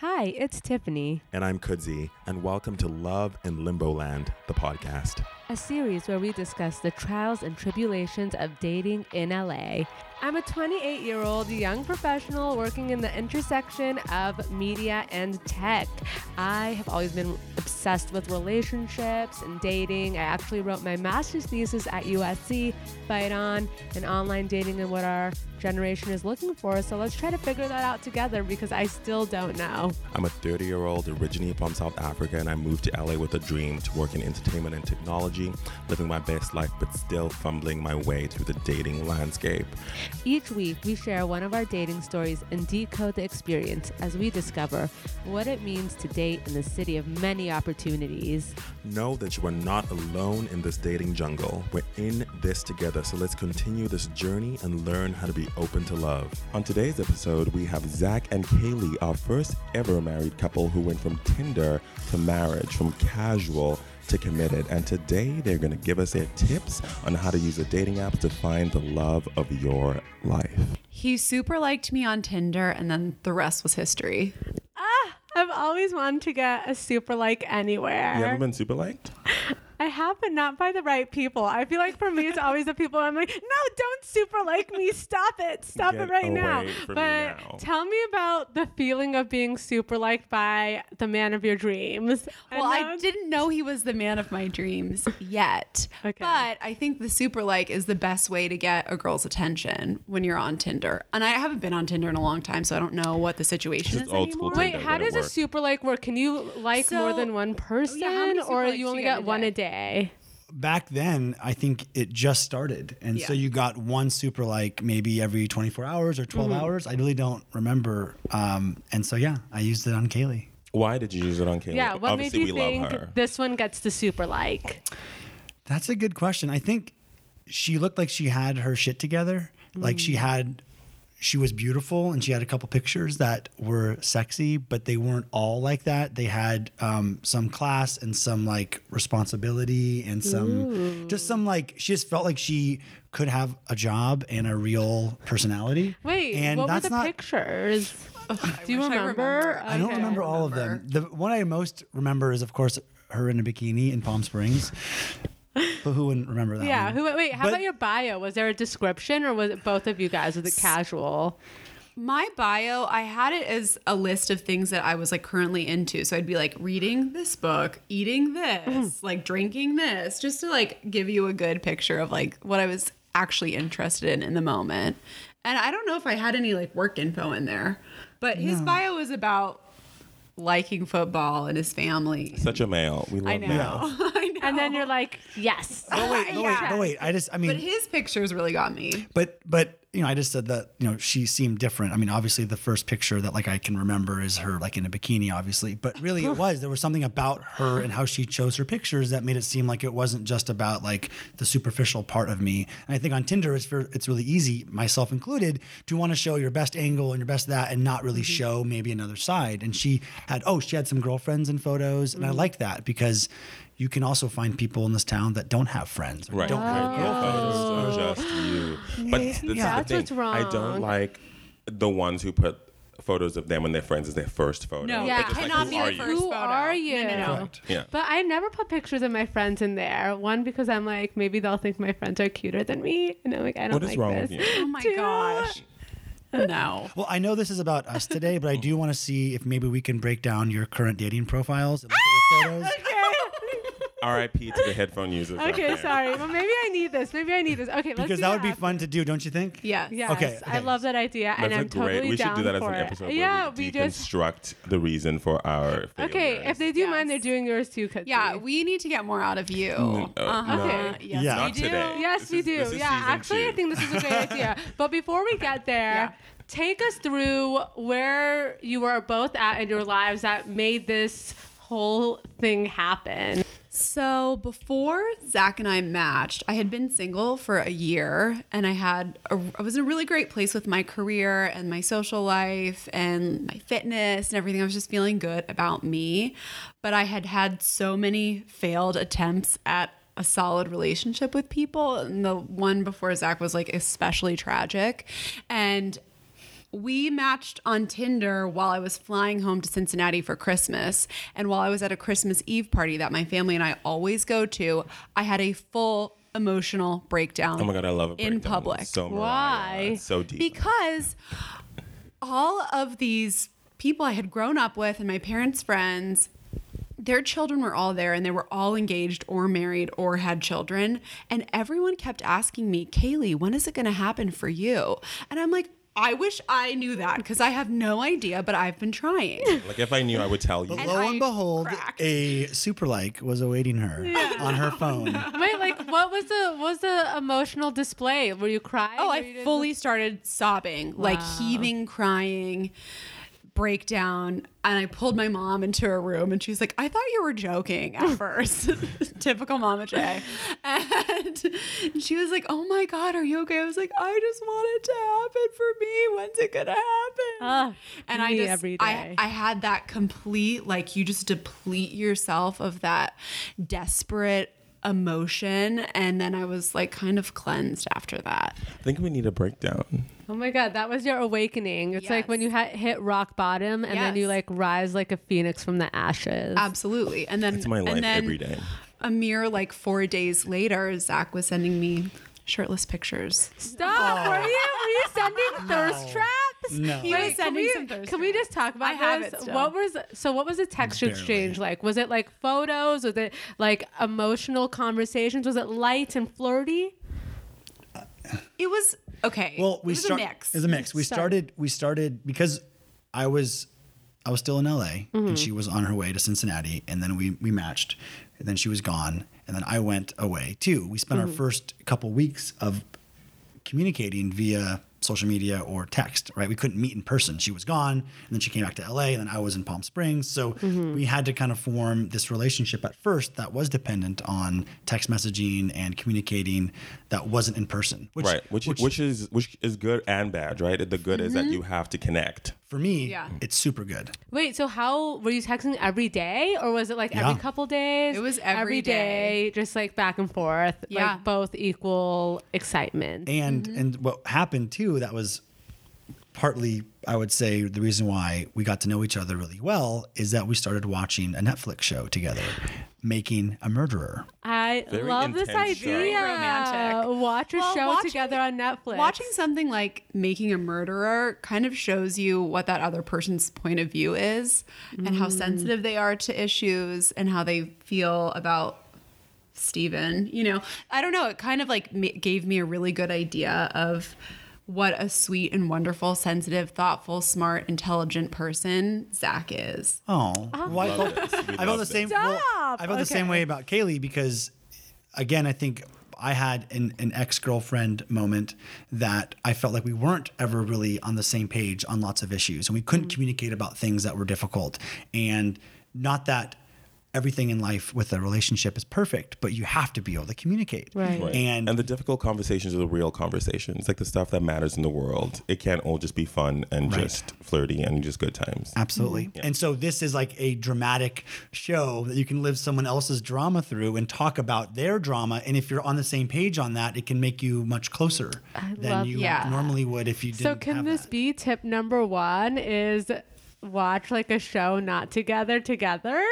Hi, it's Tiffany, And I'm Kudzi, and welcome to Love in Limbo Land, the podcast. a series where we discuss the trials and tribulations of dating in LA. I'm a 28 year old young professional working in the intersection of media and tech. I have always been obsessed with relationships and dating. I actually wrote my master's thesis at USC, Fight On, and online dating and what our generation is looking for. So let's try to figure that out together because I still don't know. I'm a 30 year old originally from South Africa, and I moved to LA with a dream to work in entertainment and technology, living my best life, but still fumbling my way through the dating landscape. Each week, we share one of our dating stories and decode the experience as we discover what it means to date in the city of many opportunities. Know that you are not alone in this dating jungle. We're in this together, so let's continue this journey and learn how to be open to love. On today's episode, we have Zach and Kaylee, our first ever married couple who went from Tinder to marriage, from casual to committed. And today they're going to give us their tips on how to use a dating app to find the love of your life. He super liked me on Tinder, and then the rest was history. Ah, I've always wanted to get a super like anywhere. You ever been super liked? I have, but not by the right people. I feel like for me, it's always the people I'm like, no, don't super like me. Stop it. Stop Get it right now. away from me But now. tell me about the feeling of being super liked by the man of your dreams. Well, I um, didn't know he was the man of my dreams yet. Okay. But I think the super like is the best way to get a girl's attention when you're on Tinder. And I haven't been on Tinder in a long time, so I don't know what the situation Just is old anymore. Wait, how does a super like work? Can you like more than one person, yeah, how many super or you do only you get one a day? A day? back then i think it just started and so you got one super like maybe every 24 hours or 12 Mm-hmm. hours i really don't remember um, and so yeah i used it on kaylee Why did you use it on Kaylee? Yeah, what Obviously, made you we think love her. this one gets the super like? that's a good question i think she looked like she had her shit together like Mm. she had she was beautiful and she had a couple pictures that were sexy but they weren't all like that they had um, some class and some like responsibility and some just some like she just felt like she could have a job and a real personality Wait, and what were that's the not pictures? Do you wish I remember? I don't Okay. remember all of them. The one I most remember is, of course, her in a bikini in Palm Springs. but who wouldn't remember that? Yeah. one? Who? Wait. How But- about your bio? Was there a description, or was it both of you guys? Was it casual? My bio, I had it as a list of things that I was like currently into. So I'd be like reading this book, eating this, mm. like drinking this, just to like give you a good picture of like what I was actually interested in in the moment. And I don't know if I had any like work info in there, but his bio was about liking football and his family. Such a male. We love I know. males. I know. And then you're like, yes. Oh wait, no wait, no wait. I just, I mean, but his pictures really got me. but but you know, I just said that you know she seemed different. I mean, obviously the first picture that like I can remember is her like in a bikini, obviously. But really, it was there was something about her and how she chose her pictures that made it seem like it wasn't just about like the superficial part of me. And I think on Tinder, it's for, it's really easy, myself included, to want to show your best angle and your best that, and not really mm-hmm. show maybe another side. And she had oh, she had some girlfriends and photos, and I mm-hmm. liked that because. You can also find people in this town that don't have friends. or Right. Don't have Your girlfriends. photos oh. are just you. But this is That's the what's thing. I don't like the ones who put photos of them and their friends as their first photo. No, Yeah. They're just cannot who be are the you? first Who photo. are you? No, no, no. Correct. Yeah. But I never put pictures of my friends in there. One because I'm like, maybe they'll think my friends are cuter than me, and I'm like, I don't What is like wrong this. with you? Oh my Two. gosh. No. Well, I know this is about us today, but I do want to see if maybe we can break down your current dating profiles and look at your ah! photos. R.I.P. to the headphone users. Okay, sorry. Well, maybe I need this. Maybe I need this. Okay, let's Because do that would be after. fun to do, don't you think? Yeah. Yes, Okay, I love that idea, and I'm a great. totally we should down do that as an it. episode. Yeah, where we, we just. deconstruct the reason for our. Okay, if they do mine, they're doing yours too. Kudzi. Yeah, we need to get more out of you. No, Uh-huh. Okay. Yes, Yeah. we do. today. Yes, This we is- do. is Yeah, season actually, I think this is a great idea. But before we get there, Yeah. take us through where you were both at in your lives that made this whole thing happen. So before Zach and I matched, I had been single for a year, and I had a, I was in a really great place with my career and my social life and my fitness and everything. I was just feeling good about me, but I had had so many failed attempts at a solid relationship with people, and the one before Zach was like especially tragic, and we matched on Tinder while I was flying home to Cincinnati for Christmas. And while I was at a Christmas Eve party that my family and I always go to, I had a full emotional breakdown. Oh my god, I love it. In public. So. Why? It's so deep. Because all of these people I had grown up with and my parents' friends, their children were all there and they were all engaged or married or had children. And everyone kept asking me, Kaylee, when is it going to happen for you? And I'm like, I wish I knew that because I have no idea, but I've been trying. like if I knew, I would tell you. And Lo and I behold, cracked. a super like was awaiting her on her phone. Wait, like what was the what was the emotional display? Were you crying? Oh, Or you I didn't- fully started sobbing, like heaving, crying, breakdown. And I pulled my mom into a room and she's like, I thought you were joking at first. Typical Mama J. And she was like, Oh my God, are you okay? I was like, I just want it to happen for me. When's it gonna happen? Ah, and I just every I. I had that complete like you just deplete yourself of that desperate emotion and then I was like kind of cleansed after that. I think we need a breakdown. Oh my god, that was your awakening. It's like when you ha- hit rock bottom and then you like rise like a phoenix from the ashes. Absolutely. And then It's my life and then every day. A mere like four days later, Zach was sending me shirtless pictures. Stop! Were you were you sending thirst traps? No. He was Wait, can sending we, some thirst can we just talk about I have this? it still. What was so? What was the text Barely. exchange like? Was it like photos? Was it like emotional conversations? Was it light and flirty? It was okay. Well, we it was start- a mix. It was a mix. We Sorry. started. We started because I was, I was still in LA, Mm-hmm. and she was on her way to Cincinnati, and then we we matched, and then she was gone, and then I went away too. We spent Mm-hmm. our first couple weeks of communicating via social media or text, right? We couldn't meet in person. She was gone, and then she came back to LA, and then I was in Palm Springs. So Mm-hmm. we had to kind of form this relationship at first that was dependent on text messaging and communicating that wasn't in person. Which, right, which, which is which is good and bad, right? The good is that you have to connect. for me, Yeah. it's super good. Wait, so how were you texting every day, or was it like Yeah. every couple days? It was every every day, just like back and forth, Yeah. like both equal excitement. And Mm-hmm. and what happened too that was partly I would say the reason why we got to know each other really well is that we started watching a Netflix show together, Making a Murderer. I Very love this intense show. idea. Romantic. Watch a Well, show watching- together on Netflix. Watching something like Making a Murderer kind of shows you what that other person's point of view is and how mm. sensitive they are to issues and how they feel about Steven. You know, I don't know. It kind of like gave me a really good idea of what a sweet and wonderful, sensitive, thoughtful, smart, intelligent person Zach is. Oh, well, I felt, I felt the same. Well, I felt the same way about Kaylee because, again, I think I had an, an ex girlfriend moment that I felt like we weren't ever really on the same page on lots of issues, and we couldn't communicate about things that were difficult. And not that everything in life with a relationship is perfect, but you have to be able to communicate. Right. Right. And, and the difficult conversations are the real conversations, like the stuff that matters in the world. It can't all just be fun and Right. just flirty and just good times. Absolutely. Mm-hmm. And so this is like a dramatic show that you can live someone else's drama through and talk about their drama. And if you're on the same page on that, it can make you much closer than love you that. normally would if you didn't So can have this that. be tip number one? Is watch like a show not together together?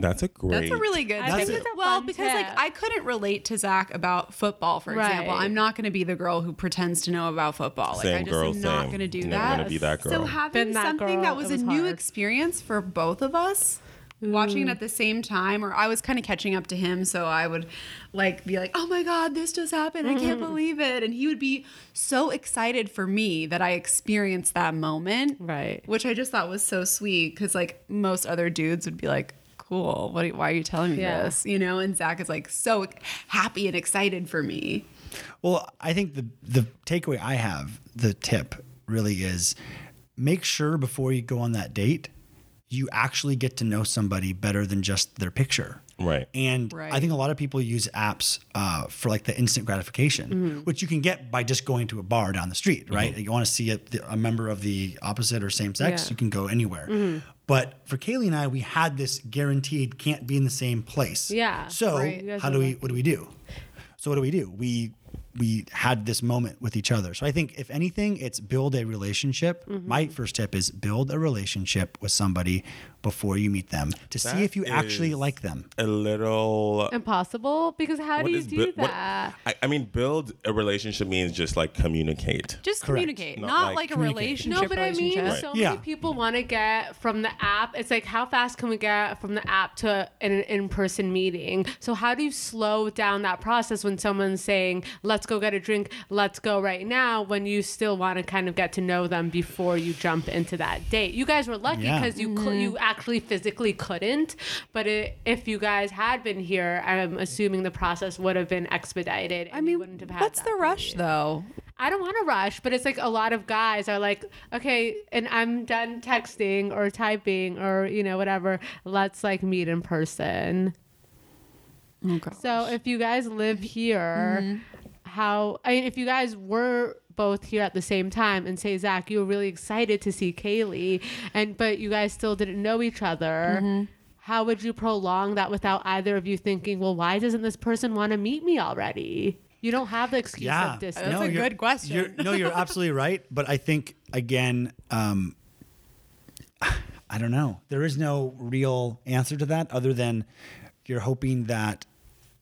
That's a great. That's a really good I tip. think it's a well, fun because like. I couldn't relate to Zach about football, for example. I'm not going to be the girl who pretends to know about football. Like I Same just girl, am not same. going to do Never that. gonna be that girl. So girl. having that something girl, that was, was a new experience for both of us. Watching it mm. at the same time, or I was kind of catching up to him, so I would like be like, "Oh my god, this just happened! I can't mm-hmm. believe it!" And he would be so excited for me that I experienced that moment, Right. which I just thought was so sweet because like most other dudes would be like, "Cool, what? Are you, why are you telling me Yeah. this?" You know, and Zach is like so happy and excited for me. Well, I think the the takeaway I have, the tip really is make sure before you go on that date, you actually get to know somebody better than just their picture. Right. And Right. I think a lot of people use apps uh, for like the instant gratification, which you can get by just going to a bar down the street, mm-hmm. right? You want to see a, a member of the opposite or same sex, Yeah. you can go anywhere. But for Kaylee and I, we had this guaranteed can't be in the same place. Yeah. So Right. How do we? What do we do? So what do we do? We we had this moment with each other. So I think if anything, it's build a relationship. Mm-hmm. My first tip is build a relationship with somebody before you meet them to see if you actually like them. A little. Impossible because how do you do bu- what- that? I, I mean, build a relationship means just like communicate. Just Correct. communicate, Not not, like like, a communicate. relationship. No, but I mean, relationship. so Yeah. many people want to get from the app. It's like, how fast can we get from the app to an in-person meeting? So how do you slow down that process when someone's saying, "Let's go get a drink, let's go right now," when you still want to kind of get to know them before you jump into that date? You guys were lucky Yeah. because you cou- you mm-hmm. actually physically couldn't, but it, if you guys had been here, I'm assuming the process would have been expedited. I and you mean, wouldn't have had what's the rush period. though? I don't want to rush, but it's like a lot of guys are like, okay, and I'm done texting or typing or you know whatever. Let's like meet in person. Oh, okay. So if you guys live here, mm-hmm. How I mean, if you guys were both here at the same time, and say Zach, you were really excited to see Kaylee, and but you guys still didn't know each other. How would you prolong that without either of you thinking, well, why doesn't this person want to meet me already? You don't have the excuse Yeah, of distance. That's a good question. You're, no, you're absolutely right. But I think again, um, I don't know. There is no real answer to that other than you're hoping that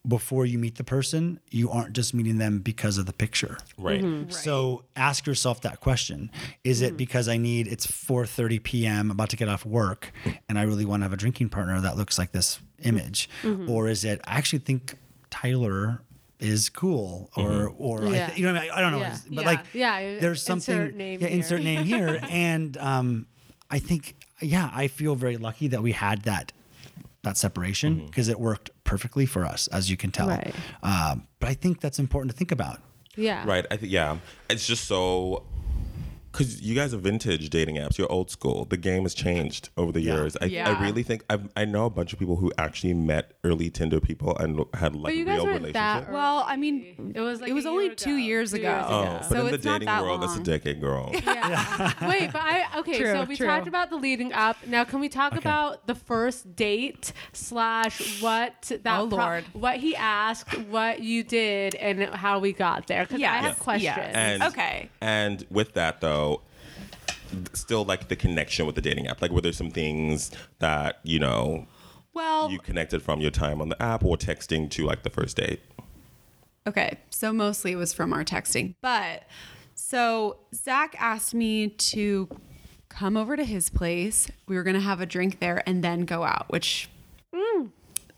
before you meet the person, you aren't just meeting them because of the picture. Right. Mm-hmm. So ask yourself that question. Is it because I need it's 4:30 p.m. about to get off work and I really want to have a drinking partner that looks like this image Mm-hmm. or is it I actually think Tyler is cool or or I th- you know what I, mean? I don't know Yeah. but Yeah. like Yeah, there's something insert name yeah, here. insert name here and um I think yeah I feel very lucky that we had that that separation because it worked perfectly for us as you can tell Right. um, but I think that's important to think about Yeah. Right. I think yeah. It's just so because you guys are vintage dating apps. You're old school. The game has changed over the Yeah. years. I, I really think i I know a bunch of people who actually met early Tinder people and had like But you guys real weren't that relationships. Well, I mean, It was like it was only year two ago. years Two ago. years Oh, ago. but So in the it's not dating that world, that's a decade, girl. Yeah. Wait, but I okay. True, so we true. talked about the leading up. Now, can we talk about the first date slash what that Oh, Lord. what he asked, what you did, and how we got there? Because I have yes. questions. And Okay. And with that though, still like the connection with the dating app. Like were there some things that, you know, Well, you connected from your time on the app or texting to like the first date? Okay, so mostly it was from our texting. But so Zach asked me to come over to his place. We were going to have a drink there and then go out, which,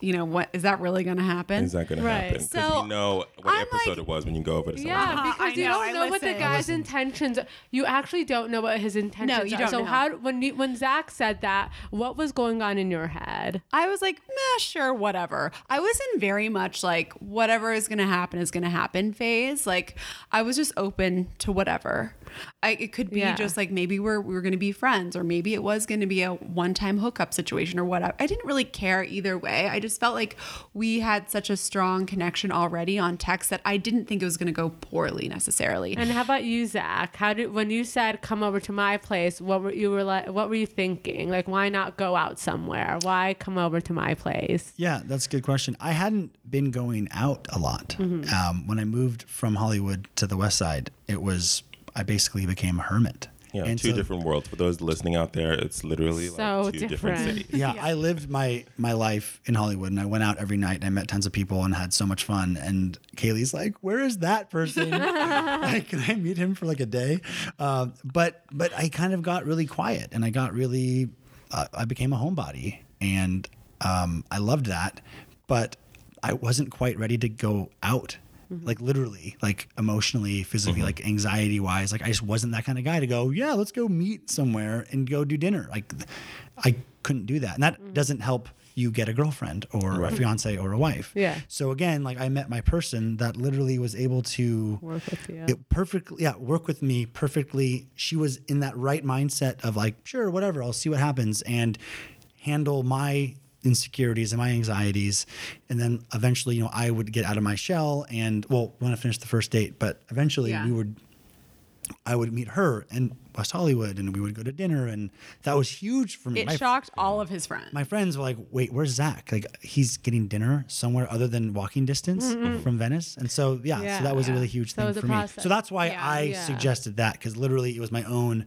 you know, what is that really going to happen? Is that going Right. to happen? Because So, you know what I'm episode like- it was when you go over to someone. Yeah, because I you know, don't I know what the guy's intentions. You actually don't know what his intentions No, you are. don't so know. how when you, when Zach said that, what was going on in your head? I was like, meh, sure, whatever. I was in very much like whatever is going to happen is going to happen phase. Like I was just open to whatever. I, it could be Yeah. just like maybe we're we were going to be friends, or maybe it was going to be a one time hookup situation or whatever. I didn't really care either way. I just felt like we had such a strong connection already on text that I didn't think it was going to go poorly necessarily. And how about you, Zach? How did when you said come over to my place? What were you were like? What were you thinking? Like, why not go out somewhere? Why come over to my place? Yeah, that's a good question. I hadn't been going out a lot. Um, when I moved from Hollywood to the West Side, it was I basically became a hermit. Yeah, And two so- different worlds. For those listening out there, it's literally So like two different, different. cities. Yeah, I lived my my life in Hollywood, and I went out every night, and I met tons of people, and had so much fun. And Kaylee's like, "Where is that person? like, can I meet him for like a day?" Uh, but but I kind of got really quiet, and I got really, uh, I became a homebody, and um, I loved that. But I wasn't quite ready to go out. Mm-hmm. Like literally, like emotionally, physically, mm-hmm. like anxiety wise, like I just wasn't that kind of guy to go, yeah, let's go meet somewhere and go do dinner. Like I couldn't do that. And that mm. doesn't help you get a girlfriend or a fiance or a wife. Yeah. So again, like I met my person that literally was able to Work with you. it perfectly yeah, work with me perfectly. She was in that right mindset of like, sure, whatever, I'll see what happens and handle my insecurities and my anxieties. And then eventually, you know, I would get out of my shell and well, want to finish the first date, but eventually Yeah. we would I would meet her in West Hollywood, and we would go to dinner, and that was huge for me. It My- shocked all of his friends. my friends were like, "Wait, where's Zach? Like, he's getting dinner somewhere other than walking distance from Venice." And so, yeah, Yeah. so that was a really huge it thing for me. So that's why Yeah. I Yeah. suggested that because literally it was my own.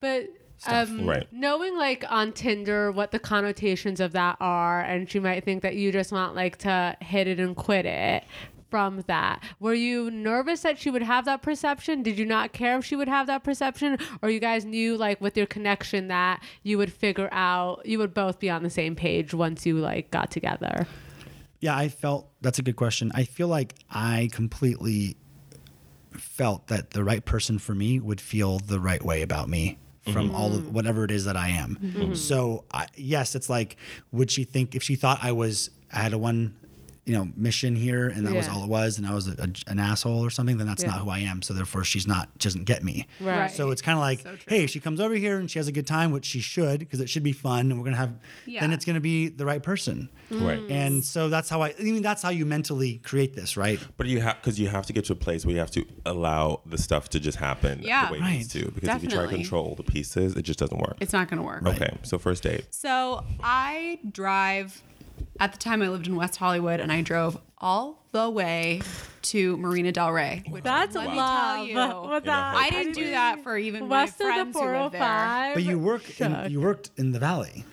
But um, Right. knowing like on Tinder what the connotations of that are, and she might think that you just want like to hit it and quit it. From that, were you nervous that she would have that perception? Did you not care if she would have that perception, or you guys knew like with your connection that you would figure out you would both be on the same page once you like got together? Yeah, I felt that's a good question. I feel like I completely felt that the right person for me would feel the right way about me from all of mm-hmm. whatever it is that I am. Mm-hmm. So I, yes, it's like, would she think if she thought I was I had a one, you know, mission here and that was all it was, and I was a, a- an asshole or something, then that's Yeah. not who I am. So therefore, she's not she doesn't get me. Right. So it's kind of like, So hey, she comes over here and she has a good time, which she should, because it should be fun, and we're gonna have, Yeah. then it's gonna be the right person. Mm. Right. And so that's how I, I mean, that's how you mentally create this, right? But you have because you have to get to a place where you have to allow the stuff to just happen Yeah. the way it Right. needs to. Because if you try to control the pieces, it just doesn't work. it's not going to work. Okay, so first date. So I drive. At the time, I lived in West Hollywood, and I drove all the way to Marina Del Rey. Which That's let me love. tell you, that. I didn't do that for even West my of friends the who lived there. 405. But you work in, you worked in the valley.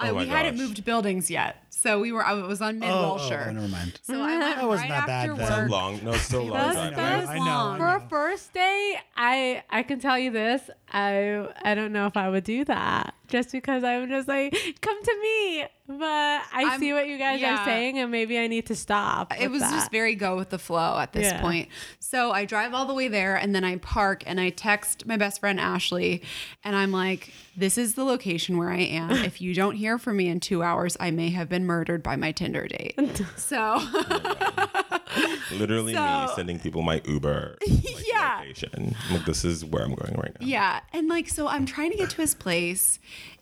I, Oh we my hadn't gosh. moved buildings yet, so we were. I was on Mid Oh, oh, oh, never mind. So I mm, went That wasn't right that bad after then. So long. No, it's still long. That's- drive, that right? was I know, For know. a first day, I I can tell you this. I I don't know if I would do that just because I'm just like come to me. But I I'm- see what you guys yeah. are saying, and maybe I need to stop. it was that. just very go with the flow at this Yeah. point. So I drive all the way there and then I park and I text my best friend Ashley and I'm like, this is the location where I am. if you don't hear from me in two hours, I may have been murdered by my Tinder date. so Literally me sending people my Uber like, Yeah. location. Like this is where I'm going right now. yeah. And like, so I'm trying to get to his place.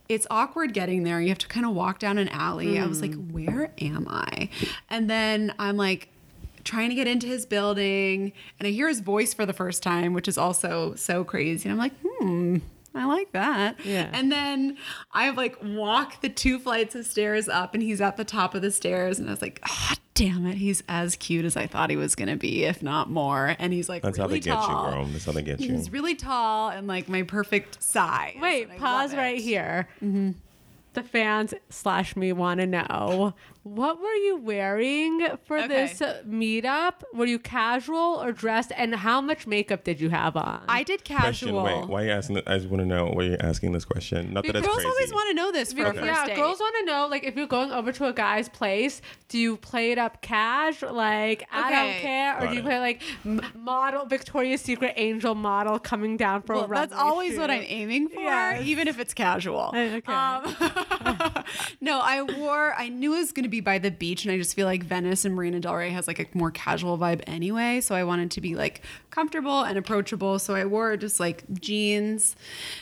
It's awkward getting there. You have to kind of walk down an alley. I was like, where am I? And then I'm like, trying to get into his building and I hear his voice for the first time, which is also so crazy. And I'm like, hmm, I like that. Yeah. And then I have like walk the two flights of stairs up and he's at the top of the stairs. And I was like, oh, damn it. He's as cute as I thought he was going to be, if not more. And he's like, That's how really they get tall. you, girl. That's how they get you. He's really tall and like my perfect size. Wait, pause love right it. here. Mm-hmm. The fans slash me want to know what were you wearing for Okay. this meetup? Were you casual or dressed? And how much makeup did you have on? I did Question. casual. Wait, why are you asking? I just want to know why you're asking this question. Not that it's Girls crazy. always want to know this for Okay. yeah, date. girls want to know like if you're going over to a guy's place, do you play it up cash, like I don't Okay. care, or Got do you it. play like model Victoria's Secret angel model coming down for Well, a run? that's always what? I'm aiming for, Yes. even if it's casual. Okay. Um, no, I wore. I knew it was going to be by the beach, and I just feel like Venice and Marina Del Rey has like a more casual vibe anyway. So I wanted to be like comfortable and approachable. So I wore just like jeans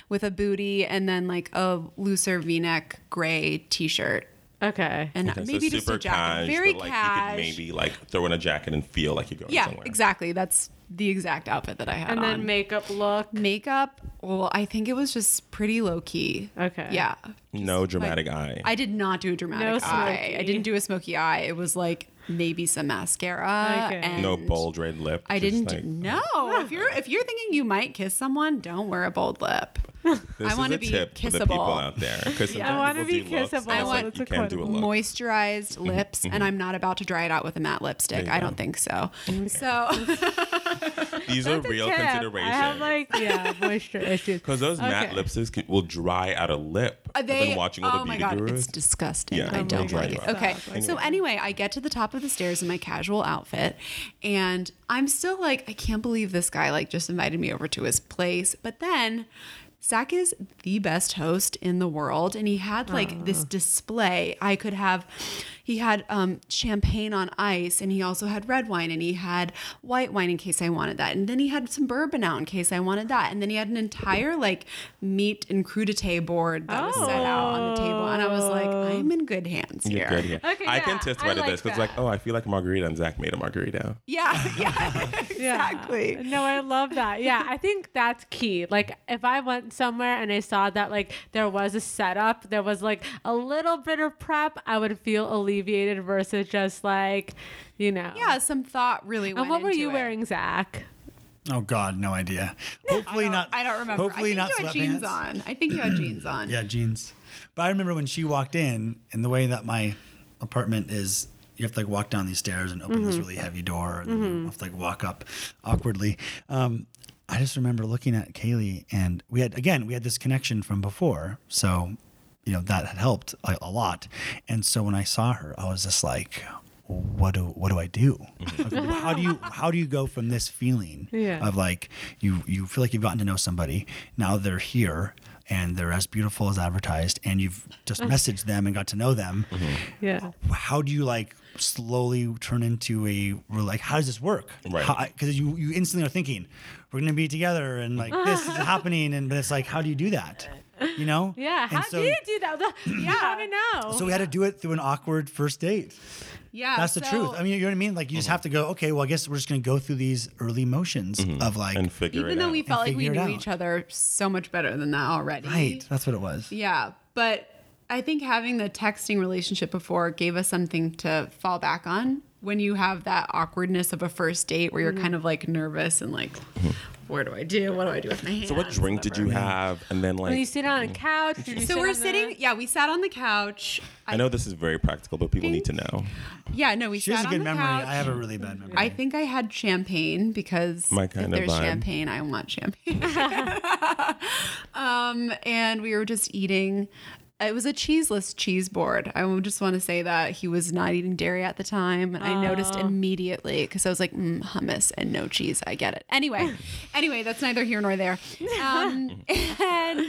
with a booty, and then like a looser V-neck gray T-shirt, Okay. and Okay, so maybe just a jacket. cash, Very but like cash. you could maybe like throw in a jacket and feel like you're going yeah, somewhere. exactly. That's the exact outfit that I had and on. then makeup look. Makeup. Well, I think it was just pretty low key. Okay. Yeah. No dramatic eye. I did not do a dramatic No eye. smoky. I didn't do a smoky eye. It was like maybe some mascara Okay. and no bold red lip. I didn't. like- no, if you're if you're thinking you might kiss someone, don't wear a bold lip. This I wanna be tip for the kissable. people out there. Because I wanna be do looks, kissable. I want- like you can't do a look. Moisturized mm-hmm. lips, and I'm mm-hmm. not about to dry it out with a matte lipstick. I don't think so. So These are real tip. considerations. I have like yeah moisture issues. because those matte lipsticks can, will dry out a lip. Uh, I've been watching all oh the my beauty god, gurus. it's disgusting. Yeah, I don't like it. Okay, Stop. so anyway, I get to the top of the stairs in my casual outfit, and I'm still like, I can't believe this guy like just invited me over to his place. But then. Zach is the best host in the world, and he had like this display. I could have, he had um, champagne on ice, and he also had red wine, and he had white wine in case I wanted that, and then he had some bourbon out in case I wanted that, and then he had an entire like meat and crudité board that was set out on the table, and I was like, I'm in good hands You're here. good here. Okay, I can testify I to like this because, that. like, oh, I feel like margarita and Zach made a margarita. Yeah, yeah, Yeah. exactly. No, I love that. Yeah, I think that's key. Like if I went somewhere and I saw that like there was a setup, there was like a little bit of prep, I would feel alleviated versus just like, you know. Yeah, some thought really went And what were you it. wearing, Zach? Oh God, no idea. Hopefully I don't. I don't remember. Hopefully I not think you had jeans on. I think you had jeans on. Yeah, jeans. But I remember when she walked in, and the way that my apartment is, you have to like walk down these stairs and open this really heavy door, and then you have to like walk up awkwardly. Um, I just remember looking at Kaylee, and we had again we had this connection from before, so you know that had helped a, a lot. And so when I saw her, I was just like. What do what do I do? Mm-hmm. Like, how do you how do you go from this feeling Yeah. of like you you feel like you've gotten to know somebody now they're here and they're as beautiful as advertised and you've just messaged them and got to know them mm-hmm. Yeah. how do you like slowly turn into a we're like how does this work Right. because you you instantly are thinking we're gonna be together and like this is happening and but it's like how do you do that you know Yeah. And How so, do you do that? Yeah. I want to know. so we had to do it through an awkward first date Yeah, that's the so- truth i mean you know what i mean like you just mm-hmm. have to go okay well i guess we're just gonna go through these early motions mm-hmm. of like And figure Even it though out. we felt like we knew out. each other so much better than that already. right that's what it was Yeah, but I think having the texting relationship before gave us something to fall back on when you have that awkwardness of a first date where you're Mm-hmm. kind of like nervous and like, where do I do? What do I do with my hands? so, what drink did you have? And then, When you sit on a couch, did you So sit we're on the- sitting. Yeah, we sat on the couch. I know this is very practical, but people need to know. Yeah, no, we sat on the couch. she has a on good the memory couch. i have a really bad memory I think I had champagne because My if kind of there's vibe. champagne, I want champagne. um, and we were just eating. It was a cheeseless cheese board. I just want to say that he was not eating dairy at the time, and I noticed immediately because I was like, mm, hummus and no cheese. I get it. Anyway, anyway, that's neither here nor there. Um, and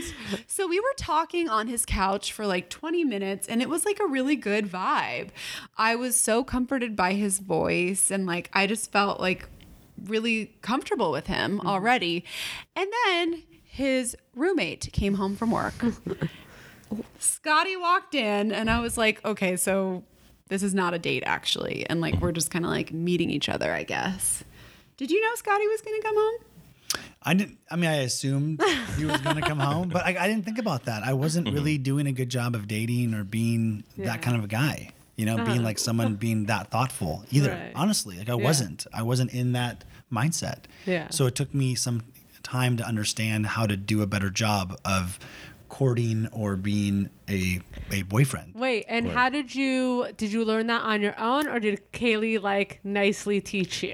so we were talking on his couch for like 20 minutes, and it was like a really good vibe. I was so comforted by his voice, and like I just felt like really comfortable with him already. And then his roommate came home from work. Scotty walked in, and I was like, okay, so this is not a date actually. And like, we're just kind of like meeting each other, I guess. Did you know Scotty was going to come home? I didn't. I mean, I assumed he was going to come home, but I, I didn't think about that. I wasn't Mm-hmm. really doing a good job of dating or being that kind of a guy. You know, being like someone being that thoughtful either. Right. Honestly, like I wasn't. I wasn't in that mindset. Yeah. So it took me some time to understand how to do a better job of courting or being a a boyfriend. Wait, and how did you did you learn that on your own or did Kaylee like nicely teach you?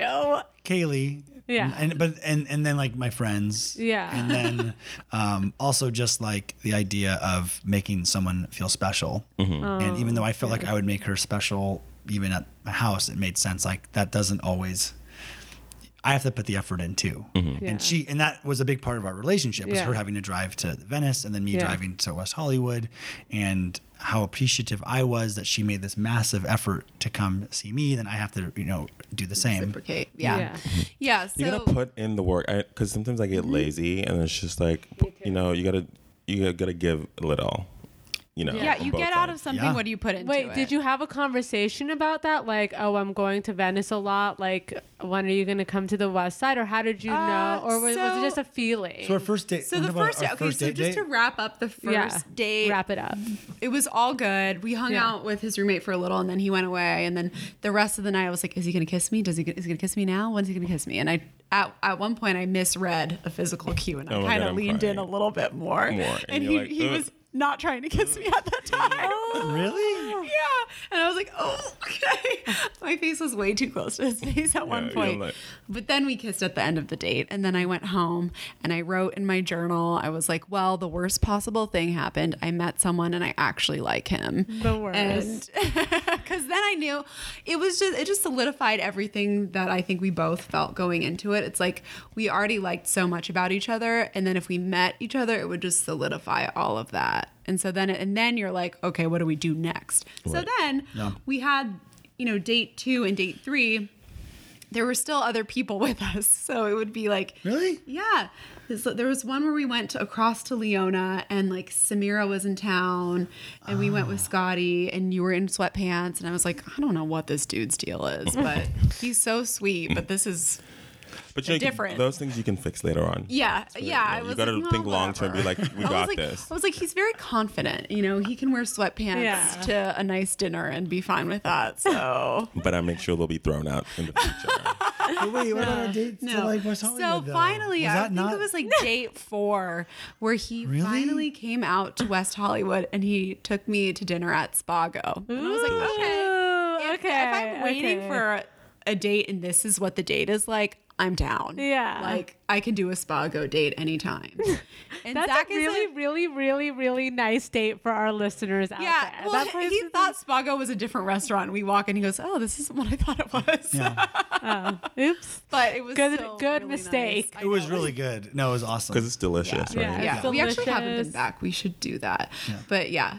Kaylee. Yeah. And but and and then like my friends. Yeah. And then um, also just like the idea of making someone feel special. And even though I felt like I would make her special even at my house, it made sense. Like that doesn't always. I have to put the effort in too. Mm-hmm. Yeah. And she and that was a big part of our relationship was Yeah. her having to drive to Venice and then me Yeah. driving to West Hollywood and how appreciative I was that she made this massive effort to come see me, then I have to, you know, do the same. Reciprocate. Yeah. Yeah. Yeah. You so gotta put in the work because sometimes I get mm-hmm. lazy and it's just like you know you gotta you gotta give a little, you know. yeah, you get out sides. of something. Yeah. What do you put into Wait, it? Wait, did you have a conversation about that? Like, oh, I'm going to Venice a lot. Like, when are you going to come to the West Side? Or how did you Uh, know? Or was, was it just a feeling? So our first date. So the first our date. Okay, first so date just to wrap up the first yeah. date. Wrap it up. it was all good. We hung Yeah. out with his roommate for a little, and then he went away. And then the rest of the night, I was like, "Is he gonna kiss me? Does he? Is he gonna kiss me now? When's he gonna kiss me?" And I, at, at one point, I misread a physical cue, and I Oh my kind of I'm leaned in a little bit more. More, and and he like, he was not trying to kiss me at that time. Really? Yeah. And I was like, oh, okay. My face was way too close to his face at one point. like- but then we kissed at the end of the date. And then I went home and I wrote in my journal, I was like, well, the worst possible thing happened. I met someone and I actually like him. The worst. Because then I knew it was just, it just solidified everything that I think we both felt going into it. It's like we already liked so much about each other. And then if we met each other, it would just solidify all of that. And so then, and then you're like, okay, what do we do next? So then Yeah. we had, you know, date two and date three. there were still other people with us. So it would be like, Really? yeah. There was one where we went to, across to Leona and like Samira was in town and we went with ah. Scotty and you were in sweatpants. And I was like, I don't know what this dude's deal is, but he's so sweet. But this is, But you know, different. those things you can fix later on. yeah, So, yeah. I you was gotta like, think "Oh, long term. Be like, we I got was like, this. I was like, he's very confident. You know, he can wear sweatpants Yeah. to a nice dinner and be fine with that. So. But I make sure they'll be thrown out in the future. But wait, what about our dates to like West so Hollywood? though? finally, was I think not? it was like date four, where he Really? finally came out to West Hollywood and he took me to dinner at Spago. And I was like, okay, Ooh, if, okay, if I'm waiting okay. for a date and this is what the date is like, I'm down. Yeah. like I can do a Spago date anytime. And That's Zach a is really, like- really, really, really nice date for our listeners out yeah, there. well, That he is- thought Spago was a different restaurant. We walk in, he goes, "Oh, this isn't what I thought it was." Yeah. Oh, oops. but it was Good- still good really mistake. nice. It was really good. No, it was awesome. Because it's delicious, Yeah. right? Yeah, It's we actually haven't been back. We should do that. But yeah.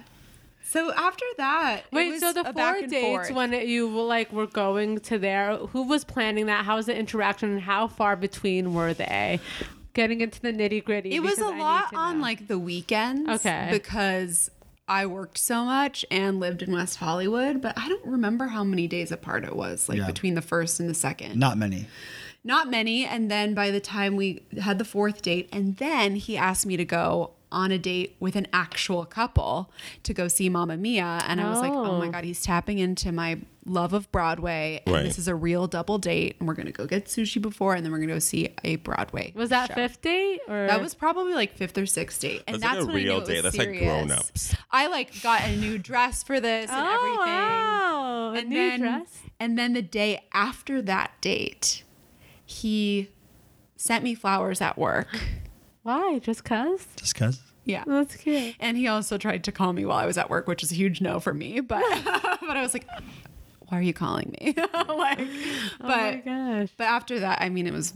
So after that, it Wait, was so the a back four dates forth. when it, you were like were going to there, who was planning that? How was the interaction and how far between were they? Getting into the nitty gritty. it was a lot on like the weekends. Okay. Because I worked so much and lived in West Hollywood, but I don't remember how many days apart it was, like Yeah. between the first and the second. Not many. Not many. And then by the time we had the fourth date, and then he asked me to go on a date with an actual couple to go see Mamma Mia. And I was like, oh my Oh. God, he's tapping into my love of Broadway. And Right. this is a real double date. And we're going to go get sushi before, and then we're going to go see a Broadway. Was that show. fifth date or That was probably like fifth or sixth date, and That's like a when I real knew it was date. That's like serious. grown-ups. I like got a new dress for this and oh, everything Wow, a and new then dress. and then the day after that date he sent me flowers at work Why? Just cause? Just cause. yeah That's cute. and he also tried to call me while i was at work which is a huge no for me but but i was like why are you calling me like oh my but gosh. but after that i mean it was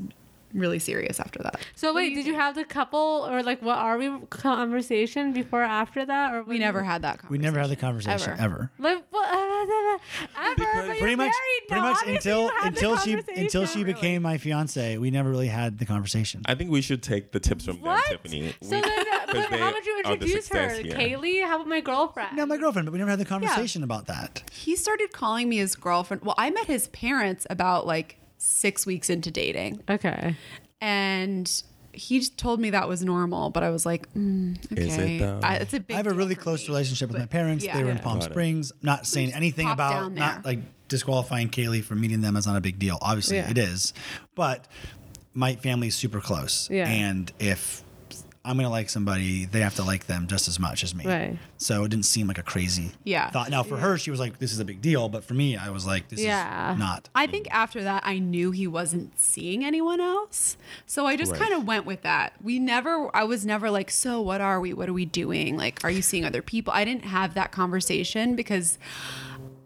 really serious after that So What do wait, did you have the couple or like what are we conversation before or after that or we when- never had that conversation. We never had the conversation Ever. ever. Like, what- ever, but Pretty much, married pretty now. much until you had the until she until she Really. became my fiance, we never really had the conversation. I think we should take the tips from What? them, Tiffany. So We- then, uh, 'cause but how would you introduce her? here. Kaylee? How about my girlfriend? no, my girlfriend, but we never had the conversation about that. he started calling me his girlfriend well i met his parents about like six weeks into dating Okay. and he told me that was normal but i was like mm, okay Is it, though? I, it's a big I have a really close me. relationship with my parents. yeah. They were in Palm Got it. Springs. Not saying anything about not like disqualifying Kaylee for meeting them is not a big deal. Obviously, Yeah. it is, but my family's super close, Yeah. and if I'm gonna like somebody, they have to like them just as much as me. Right. So it didn't seem like a crazy Yeah. thought. Now for her, she was like, "This is a big deal," but for me, I was like, "This Yeah. is not." I think after that, I knew he wasn't seeing anyone else. So I just Right. kind of went with that. We never, I was never like, so what are we? What are we doing? Like, are you seeing other people? I didn't have that conversation because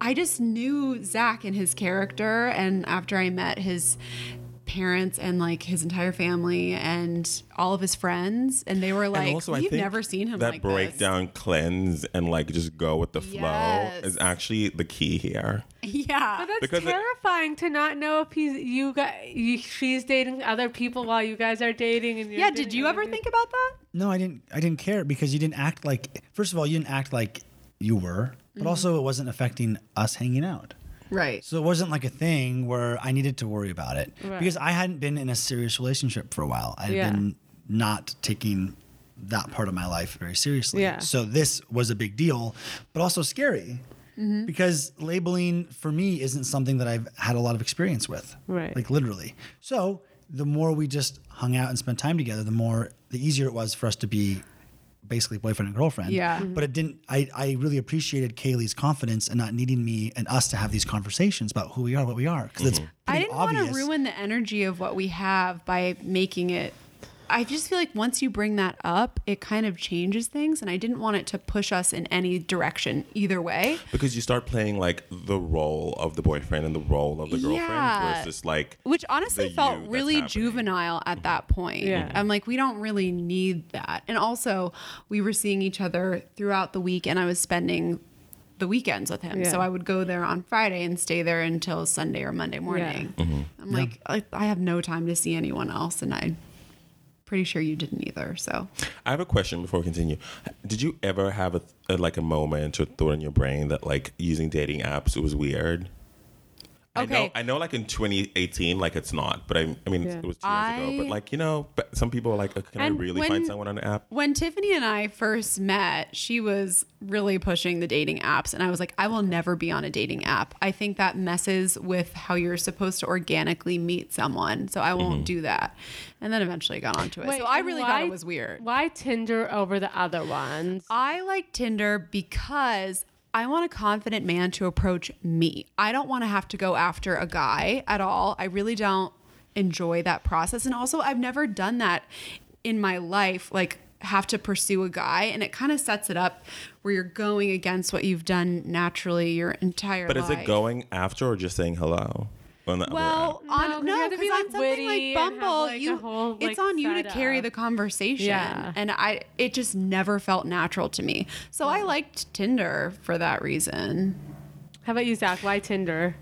I just knew Zach and his character. And after I met his parents and like his entire family and all of his friends, and they were like, and also, "We've never seen him that like breakdown, cleanse, and like just go with the flow Yes. is actually the key here. Yeah. But that's Because it- terrifying to not know if he's you guys. You, she's dating other people while you guys are dating. And you're yeah. Did you ever think about that? No, I didn't. I didn't care because you didn't act like. First of all, you didn't act like you were, but Mm-hmm. also it wasn't affecting us hanging out. Right. So it wasn't like a thing where I needed to worry about it Right. because I hadn't been in a serious relationship for a while. I had Yeah. been not taking that part of my life very seriously. Yeah. So this was a big deal, but also scary. Mm-hmm. Because labeling for me isn't something that I've had a lot of experience with. Right. Like literally. So the more we just hung out and spent time together, the more the easier it was for us to be basically boyfriend and girlfriend. Yeah. Mm-hmm. But it didn't I, I really appreciated Kaylee's confidence and not needing me and us to have these conversations about who we are, what we are. Because it's I didn't want to ruin the energy of what we have by making it. I just feel like once you bring that up, it kind of changes things, and I didn't want it to push us in any direction either way. Because you start playing like the role of the boyfriend and the role of the girlfriend Yeah. versus like Which honestly felt really juvenile at that mm-hmm. point. Yeah. I'm like, we don't really need that. And also, we were seeing each other throughout the week, and I was spending the weekends with him. So I would go there on Friday and stay there until Sunday or Monday morning. Mm-hmm. I'm like, I, I have no time to see anyone else, and I'm pretty sure you didn't either. So I have a question before we continue. Did you ever have a, a like a moment or thought in your brain that like using dating apps was weird? I know, Okay. I know, like in 2018, like it's not, but I, I mean, Yeah. it was two years ago. But like you know, but some people are like, uh, can I really when- find someone on an app? when Tiffany and I first met, she was really pushing the dating apps. And I was like, I will never be on a dating app. I think that messes with how you're supposed to organically meet someone. So I won't mm-hmm. do that. And then eventually got onto it. so I really why- thought it was weird. Why Tinder over the other ones? I like Tinder because I want a confident man to approach me. I don't want to have to go after a guy at all. I really don't enjoy that process. And also, I've never done that in my life, like have to pursue a guy. And it kind of sets it up where you're going against what you've done naturally your entire life. But life. is it going after or just saying hello? On the other Well, app? No, on 'cause no, you because on like, something like Bumble, like, you whole, it's like, on you to setup. carry the conversation, Yeah. and I it just never felt natural to me. So I liked Tinder for that reason. How about you, Zach? Why Tinder?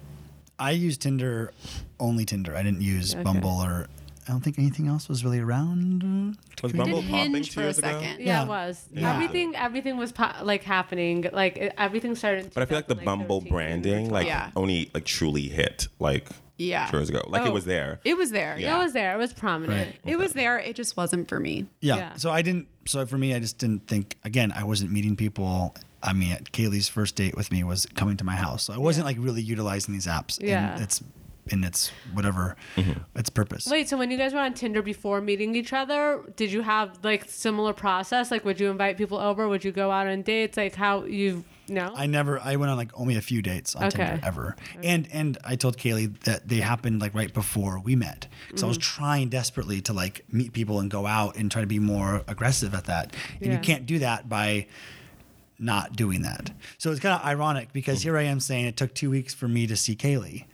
I use Tinder, only Tinder. I didn't use Okay. Bumble or I don't think anything else was really around. was Bumble did popping two for a years ago? second. Yeah, Yeah. it was. Yeah. Everything, everything was po- like happening. Like it, everything started. But I feel like the Bumble branding, like Yeah. only like truly hit like Yeah. two years ago. Like Oh. it was there. It was there. Yeah. It was there. It was prominent. Right. It was there. It just wasn't for me. Yeah. Yeah. So I didn't. So for me, I just didn't think. Again, I wasn't meeting people. I mean, Kaylee's first date with me was coming to my house. So I wasn't like really utilizing these apps. Yeah. In its in its whatever its purpose. Wait, so when you guys were on Tinder before meeting each other, did you have like similar process? Like, would you invite people over? Would you go out on dates? Like, how you no? I never. I went on like only a few dates on Okay. Tinder ever, okay. and and I told Kaylee that they happened like right before we met. So I was Mm-hmm. trying desperately to like meet people and go out and try to be more aggressive at that. And Yeah. you can't do that by not doing that. So it's kind of ironic because here I am saying it took two weeks for me to see Kaylee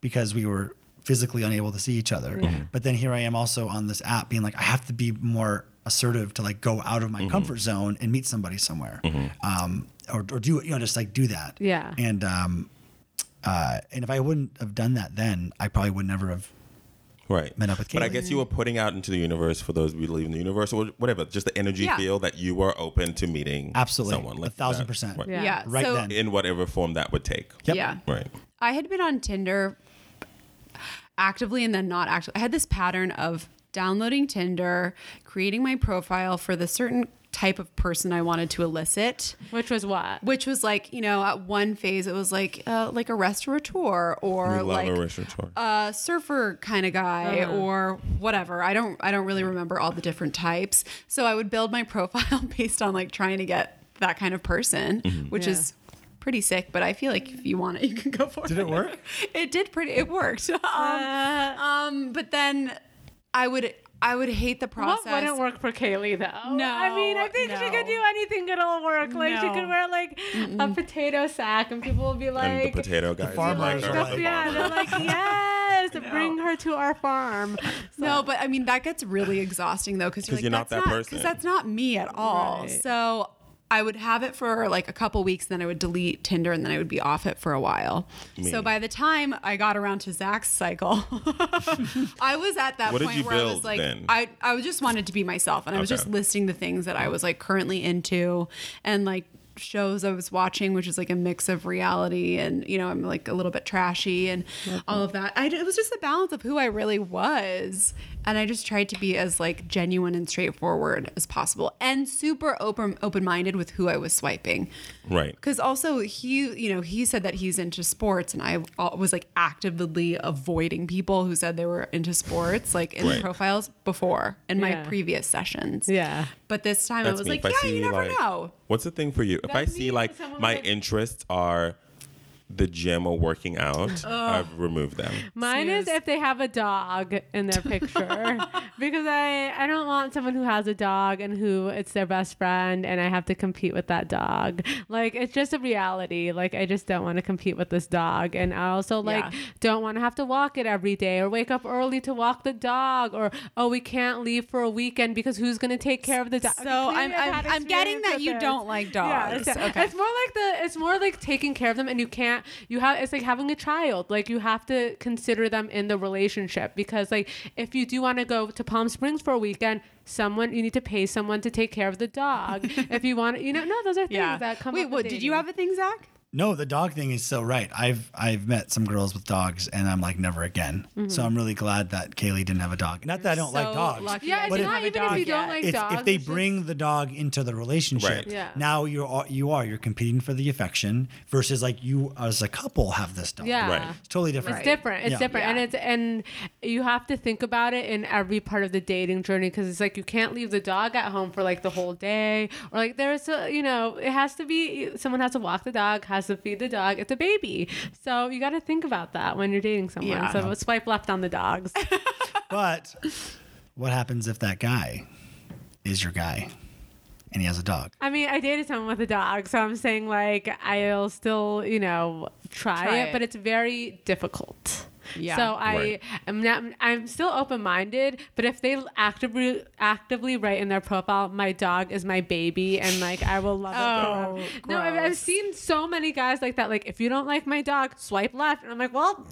because we were physically unable to see each other. But then here I am also on this app being like, I have to be more assertive to like go out of my comfort zone and meet somebody somewhere. Um, or, or do, you know, just like do that. Yeah. And, um, uh, and if I wouldn't have done that then, I probably would never have. Right. Met up with but I guess you were putting out into the universe for those who believe in the universe or whatever, just the energy Yeah. feel that you were open to meeting Absolutely. someone. Like a thousand that. percent. Right. Yeah. Yeah. Right so, then. In whatever form that would take. Yep. Yeah. Right. I had been on Tinder actively and then not actually. I had this pattern of downloading Tinder, creating my profile for the certain type of person I wanted to elicit. Which was what? Which was like, you know, at one phase it was like uh, like a restaurateur or like a restaurateur. a surfer kind of guy Uh-huh. or whatever. I don't I don't really remember all the different types. So I would build my profile based on like trying to get that kind of person, Mm-hmm. which Yeah. is pretty sick, but I feel like if you want it, you can go for it. Did it work? it did pretty it worked. Um, Uh, um but then I would I would hate the process. what wouldn't work for Kaylee though? No, I mean, I think she could do anything. It'll work. Like she could wear like a potato sack, and people will be and like, the potato guys. farmers like, are her, like- the yeah, they're like, yes, bring her to our farm. No, but I mean that gets really exhausting though because you're, 'Cause like, you're not that's that person. Because that's not me at all. Right. So I would have it for like a couple weeks, then I would delete Tinder, and then I would be off it for a while. Me. So by the time I got around to Zach's cycle, I was at that What point where I was like, then? I I just wanted to be myself, and I was Okay. just listing the things that I was like currently into, and like shows I was watching, which is like a mix of reality and you know I'm like a little bit trashy and all of that. I it was just a balance of who I really was, and I just tried to be as like genuine and straightforward as possible, and super open open minded with who I was swiping. Right. Because also he, you know, he said that he's into sports, and I was like actively avoiding people who said they were into sports, like in Right. the profiles before in my previous sessions. Yeah. But this time That's I was me. like, If I yeah, see you never like, know. what's the thing for you? If I see like my like- interests are the gym or working out, I've removed them. Mine is if they have a dog in their picture because I I don't want someone who has a dog and who it's their best friend and I have to compete with that dog. Like it's just a reality. Like I just don't want to compete with this dog and I also like Yeah. don't want to have to walk it every day or wake up early to walk the dog or oh we can't leave for a weekend because who's going to take care of the dog. So I'm, I'm, I'm getting that you don't like Yeah, dogs. it's, okay. it's more like the it's more like taking care of them and you can't you have it's like having a child like you have to consider them in the relationship because like if you do want to go to Palm Springs for a weekend someone you need to pay someone to take care of the dog if you want you know no those are things yeah. that come Wait, up what? Did you have a thing, Zach? No, the dog thing is so right. I've I've met some girls with dogs, and I'm like never again. Mm-hmm. So I'm really glad that Kaylee didn't have a dog. Not that I don't like dogs. lucky yeah I it's didn't not have a even if dog you don't like It's, dogs if they it's just- bring the dog into the relationship, Right. Yeah. now you're all- you are you're competing for the affection versus like you as a couple have this dog. yeah Right. it's totally different. It's different. It's Yeah. different, and it's and you have to think about it in every part of the dating journey because it's like you can't leave the dog at home for like the whole day, or like there's a you know it has to be someone has to walk the dog, has to feed the dog. It's a baby, so you got to think about that when you're dating someone. Yeah. So swipe left on the dogs. But what happens if that guy is your guy and he has a dog? I mean, I dated someone with a dog, so I'm saying like I'll still you know try, Try it, it. but it's very difficult. Yeah. So I Right. am not. I'm still open minded, but if they actively actively write in their profile, "My dog is my baby," and like I will love it. Oh, forever. no, I've, I've seen so many guys like that. Like, if you don't like my dog, swipe left, and I'm like, well.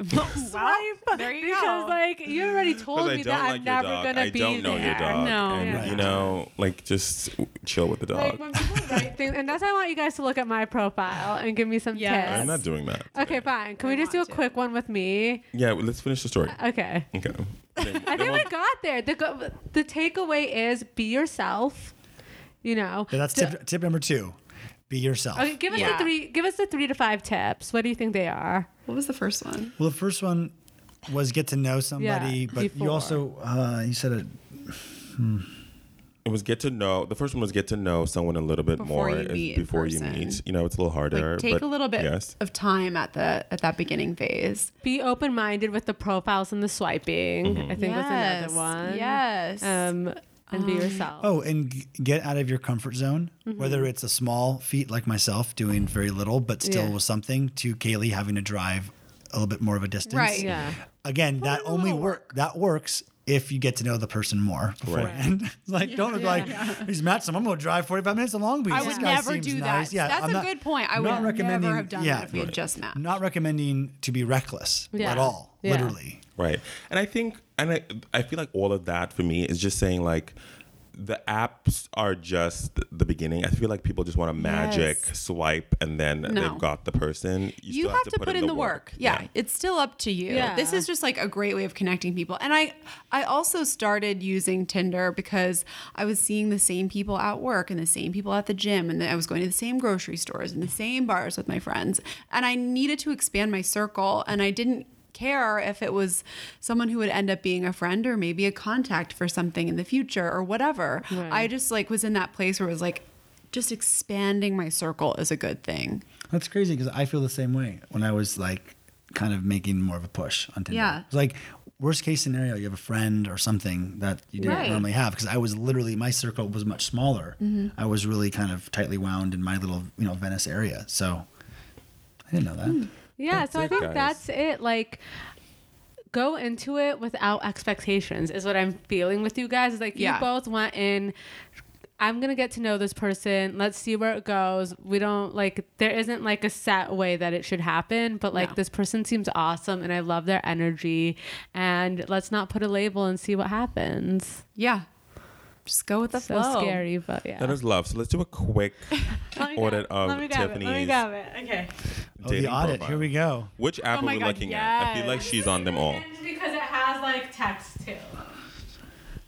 Swipe. there you because, go. like, you already mm. told me don't that I'm never dog. gonna I be don't know there. your dog. No. and Yeah. you know, like just chill with the dog. Like when people write things, and that's why I want you guys to look at my profile and give me some Yes. tips. I'm not doing that. Okay, fine. Can we just do a want to. quick one with me? Yeah, well, let's finish the story. Okay. Okay. Then- I think we got there. The go- the takeaway is be yourself. You know. Yeah, that's tip, tip number two. Be yourself. Okay, give us Yeah. the three. Give us the three to five tips. What do you think they are? What was the first one? Well, the first one was get to know somebody, Yeah, but you also uh, you said it. It was get to know. The first one was get to know someone a little bit Before more you meet before you meet. You know, it's a little harder. Like take but a little bit Yes. of time at the at that beginning phase. Be open minded with the profiles and the swiping. I think was another one. Yes. Um, and be mm. yourself. Oh, and g- get out of your comfort zone, whether mm-hmm. it's a small feat like myself doing very little, but still Yeah. was something, to Kaylee having to drive a little bit more of a distance. Right. Yeah. Again, that only little work that works if you get to know the person more beforehand. like, don't look like he's met someone. I'm going to drive 45 minutes to Long Beach. I This would guy never seems do nice. that. Yeah, That's I'm a not- good point. I I'm would not recommending- never have done yeah. that if we had just met. Not recommending to be reckless Yeah. at all, Yeah. literally. Right. And I think, and I, I feel like all of that for me is just saying like, the apps are just the beginning. I feel like people just want a magic Yes. swipe and then No. they've got the person. you have, to, put, in the work. Yeah, it's still up to you. Yeah. This is just like a great way of connecting people. And I I also started using Tinder because I was seeing the same people at work and the same people at the gym and I was going to the same grocery stores and the same bars with my friends. And I needed to expand my circle and I didn't care if it was someone who would end up being a friend or maybe a contact for something in the future or whatever. Right. I just like was in that place where it was like just expanding my circle is a good thing. That's crazy because I feel the same way when I was like kind of making more of a push on Tinder. Yeah. It's like worst case scenario, you have a friend or something that you didn't Right. normally have because I was literally my circle was much smaller. Mm-hmm. I was really kind of tightly wound in my little you know Venice area. So I didn't know that. Yeah, That's so I think guys. that's it. Like, go into it without expectations is what I'm feeling with you guys. Is like you both went in. I'm gonna get to know this person. Let's see where it goes. We don't like there isn't like a set way that it should happen, but like No. this person seems awesome and I love their energy. And let's not put a label and see what happens. Yeah. Just go with the so flow. scary, but yeah. That is love. So let's do a quick audit of let me grab it. Let me Tiffany's grab it. Okay. Oh, the dating audit. profile. Here we go. Which app Oh are we God, looking at? I feel like she's on them all. Because it has like text too.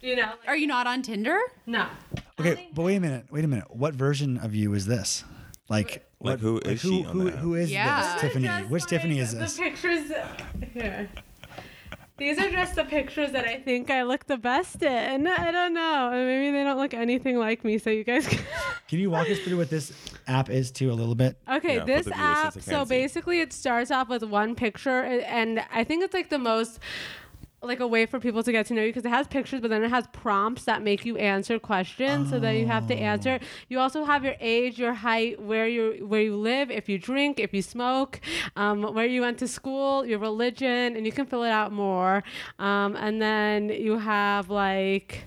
You know? Are you not on Tinder? no. Okay, but wait a minute. Wait a minute. What version of you is this? Like, Like, what, who is who, she on who, that? who is Yeah. this? Tiffany. Which like, Tiffany is this? The pictures here. These are just the pictures that I think I look the best in. I don't know. Maybe they don't look anything like me, so you guys. Can... Can you walk us through what this app is too a little bit? Okay, Yeah, this app. So see. basically, it starts off with one picture, and I think it's like the most like a way for people to get to know you because it has pictures, but then it has prompts that make you answer questions so that you have to answer. You also have your age, your height, where you where you live, if you drink, if you smoke, um, where you went to school, your religion, and you can fill it out more. Um, and then you have like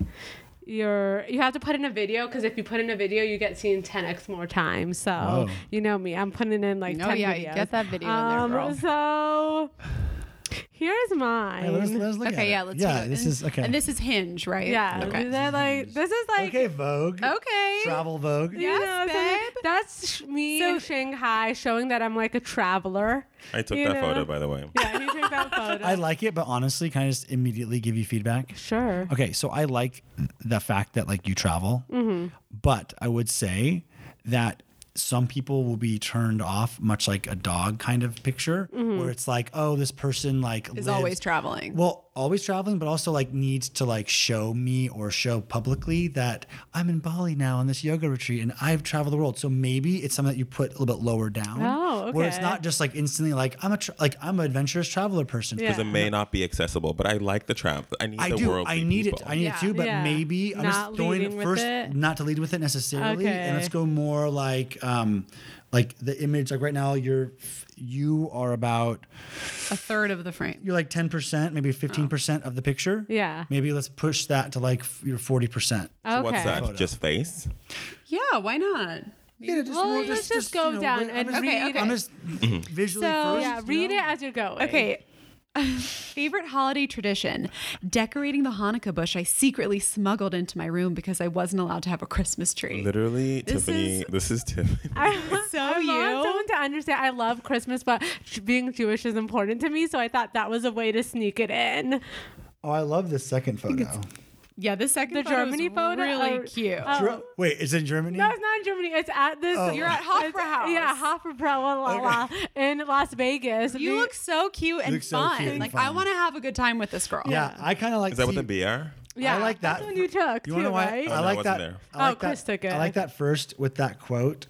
your you have to put in a video because if you put in a video you get seen 10x more times so Whoa. you know me i'm putting in like Oh, 10 yeah, videos. you get that video in there, um, girl. so here's mine Hey, let us, let us look at Okay, it. yeah, let's Yeah, this And- is okay. And this is Hinge, right? yeah Okay. they're like this is like okay, Vogue. Okay. Travel Vogue. you Yes, know, so babe. that's me So- in Shanghai showing that I'm like a traveler. I took that know. photo, by the way. Yeah, he took that photo. I like it, but honestly, can I just immediately give you feedback? sure. Okay, so I like the fact that like you travel, Mm-hmm. but I would say that some people will be turned off, much like a dog kind of picture, Mm-hmm. where it's like, oh, this person like Is lives- always traveling. Well, always traveling, but also like needs to like show me or show publicly that I'm in Bali now on this yoga retreat and I've traveled the world. So maybe it's something that you put a little bit lower down. Oh, Where it's not just like instantly like I'm a tra- like I'm an adventurous traveler person. Yeah. Because it may not be accessible, but I like the trap. I need I the do. world. I need it. I need Yeah. it too. But Yeah. maybe I'm Not just throwing it first, it. not to lead with it necessarily, and let's go more like, um, like the image. Like right now, you're you are about a third of the frame. you're like ten percent, maybe fifteen oh. percent of the picture. Yeah. Maybe let's push that to like your forty percent. Okay. What's that? Photo. Just face? Yeah, why not? Yeah, just Well, let's just go down and I'm just, read Okay, I'm okay. just visually So first. yeah, you read know? it as you're going. Okay. Favorite holiday tradition decorating the Hanukkah bush I secretly smuggled into my room because I wasn't allowed to have a Christmas tree. Literally, This Tiffany. is- this is Tiffany. I, So I you? want someone to understand. I love Christmas, but being Jewish is important to me, so I thought that was a way to sneak it in. Oh, I love this second photo. Yeah, the second The photo is Germany photo? really or- cute. Oh. Dr- Wait, is it in Germany? No, it's not in Germany. It's at this. Oh. You're at Hofbrauhaus. Yeah, Hofbrauhaus in Las Vegas. you The- look so cute and look so fun. cute and like fun. I want to have a good time with this girl. Yeah, I kind of like. Is that see- with the BR? Yeah, I like that. That's the one you took You too, wanna know why? right? Oh, I like wasn't that. there. I like Oh, Chris that. took it. I like that first with that quote.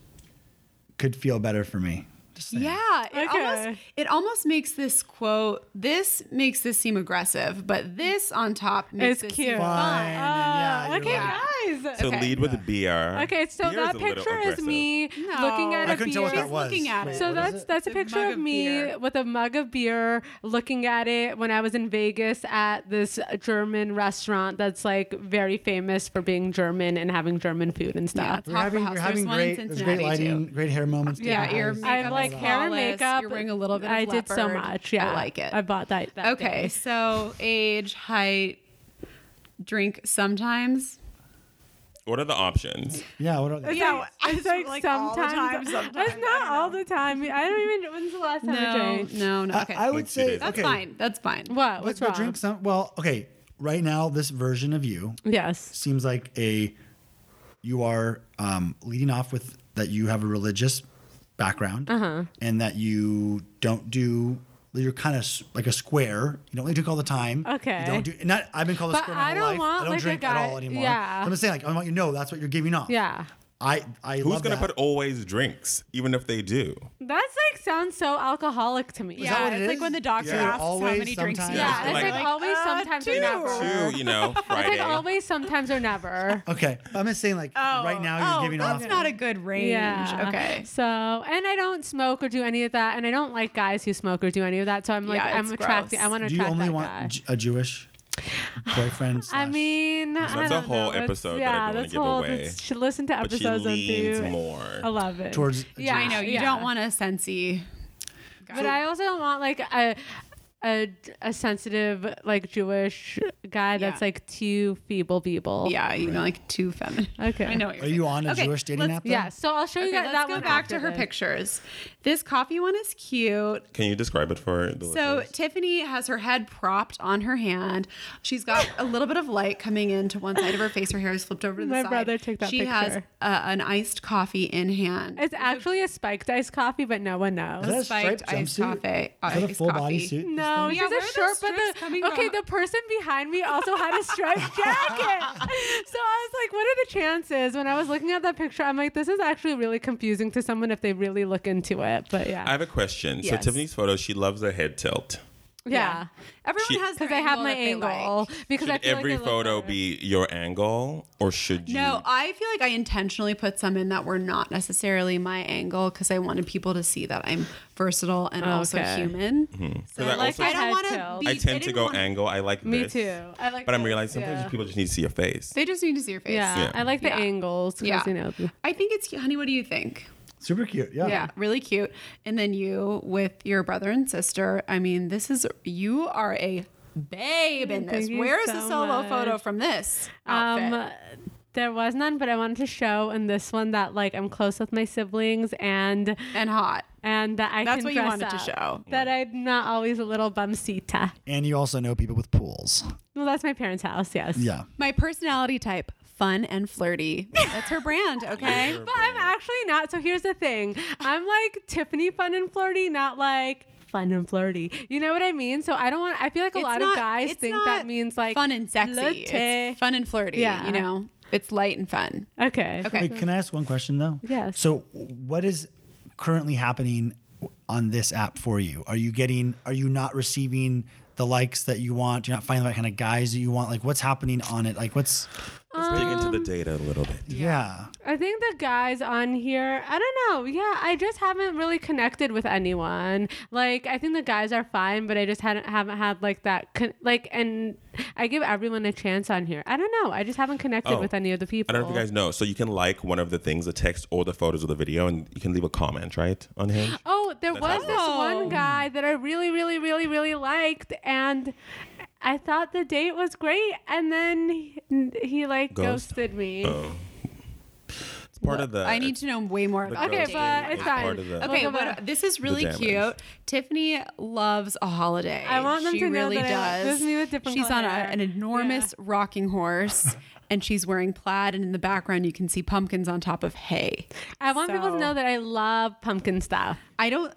Could feel better for me. Just saying. Yeah, it Okay. almost it almost makes this quote. This makes this seem aggressive, but this on top makes It's it cute. seem fun. and yeah, uh, you're okay, like- guys. So Okay. lead with the BR. Okay, so BR is that picture is me No. looking at I a couldn't tell what beer. that was. looking at Wait, it. So what is that's it? that's a It's picture of of me beer. with a mug of beer, looking at it when I was in Vegas at this German restaurant that's like very famous for being German and having German food and stuff. it's We're having, Hofbrauhaus. we're having one in great, great lighting, too. great hair moments. Yeah, today, your guys. I makeup like hair and makeup. You're wearing a little bit of I did so much. Yeah, I like it. I bought that. that okay, day. so age, height, drink sometimes. What are the options? Yeah, what are, the Yeah, It's like, like all the sometimes. time, sometimes. It's not all the time. I don't even. When's the last time I No, drank? no, no. Okay, I would Like say that's okay, fine. That's fine. What? What's Let's go drink some. Well, okay. Right now, this version of you Yes. seems like a you are um, leading off with that you have a religious background Uh-huh. and that you don't do you're kind of like a square you don't really drink all the time Okay. you don't do not i've been called a But square my I whole don't life want, i don't like, a drink at all anymore yeah. i'm just saying like i want you to know that's what you're giving off Yeah. I i Who's love gonna that. put always drinks, even if they do? That's like sounds so alcoholic to me. that yeah, what it it's like when the doctor Yeah. asks how Always, many drinks you sometimes. Yeah, have. it's Like- like, always, uh, sometimes, two. or never. Two, you know, It's like always, sometimes, or never. okay i'm just saying like Oh, right now you're oh, giving that's off not a good range. Yeah. Okay. So, and I don't smoke or do any of that, and I don't like guys who smoke or do any of that. So I'm like, Yeah, I'm it's attracted. gross. I want to attract. do you only want guy. J- a jewish boyfriend I mean, I That's a don't whole know. It's- episode that I yeah, don't wanna that's give whole, away. it's- Should listen to but she episodes of leans more. I love it. towards a Yeah, I know you yeah. don't want a sensey. But I also don't want like a a, a sensitive like Jewish guy that's Yeah. like too feeble feeble. Yeah, you know, like too feminine. Okay. I know. What you're are saying. you on a Okay, jewish dating let's- app though? Yeah. So I'll show you Okay, guys let's that go one back after to her this. pictures. This coffee one is cute. Can you describe it for the So listeners? Tiffany has her head propped on her hand. She's got a little bit of light coming into one side of her face. Her hair is flipped over to the My side. brother took that She has picture. uh, an iced coffee in hand. It's actually a spiked iced coffee, but no one knows. Is that a spiked iced jumpsuit? coffee. Is that a iced full coffee. body suit? No, No, Yeah, she's a are short, but the okay, from? the person behind me also had a striped jacket. so I was like, what are the chances? When I was looking at that picture, I'm like, this is actually really confusing to someone if they really look into it. But yeah, I have a question. So Tiffany's photo, she loves her head tilt. Yeah, Everyone She- has because I have my angle. like. Because I Should feel every like I look photo better. be your angle, or should you? No, I feel like I intentionally put some in that were not necessarily my angle because I wanted people to see that I'm versatile and also Okay. human. Mm-hmm. 'Cause So I like, also- I Head don't want tilt. to. I tend to go angle. I like Me this. too. I like. But I'm realizing sometimes yeah. people just need to see your face. They just need to see your face. Yeah, Yeah. I like the Yeah. angles. 'cause, Yeah. you know. I think it's. Honey, what do you think? Super cute. Yeah. Yeah, really cute. And then you with your brother and sister. I mean, this is you are a babe in this. Thank you Where is the so solo photo from this outfit? Um, there was none, but I wanted to show in this one that like I'm close with my siblings and and hot. and that I That's can what you dress wanted to show. That I'm not always a little bumsita. And you also know people with pools. Well, that's my parents' house. Yes. Yeah. My personality type: fun and flirty. That's her brand. Okay. But I'm actually not. So here's the thing. I'm like Tiffany fun and flirty, not like fun and flirty. You know what I mean? So I don't want. I feel like a It's lot not- of guys think that means like fun and sexy. flirty. It's fun and flirty. Yeah. You know, it's light and fun. Okay. Okay. Wait, can I ask one question though? Yes. So, what is currently happening on this app for you? Are you getting? Are you not receiving the likes that you want? You're not finding the right kind of guys that you want. Like, what's happening on it? Like, what's? Let's dig into Um, the data a little bit. Yeah. I think the guys on here, I don't know. Yeah, I just haven't really connected with anyone. Like, I think the guys are fine, but I just hadn't haven't had like that. Con- like, and I give everyone a chance on here. I don't know. I just haven't connected Oh, with any of the people. I don't know if you guys know. So you can like one of the things, the text or the photos of the video, and you can leave a comment, right? On Hinge. Oh, there was That's this one guy that I really, really, really, really liked, and I thought the date was great, and then he, he like Ghost? ghosted me. Oh. It's part of the. I need to know way more the about Okay, the but it's fine. part of the- Okay, Look at what, this is really damage. cute. Tiffany loves a holiday. I want them she to know really that I- does. this is me with different she's color on a, hair. an enormous rocking horse, and she's wearing plaid, and in the background you can see pumpkins on top of hay. I want people to So- know that I love pumpkin stuff. I don't.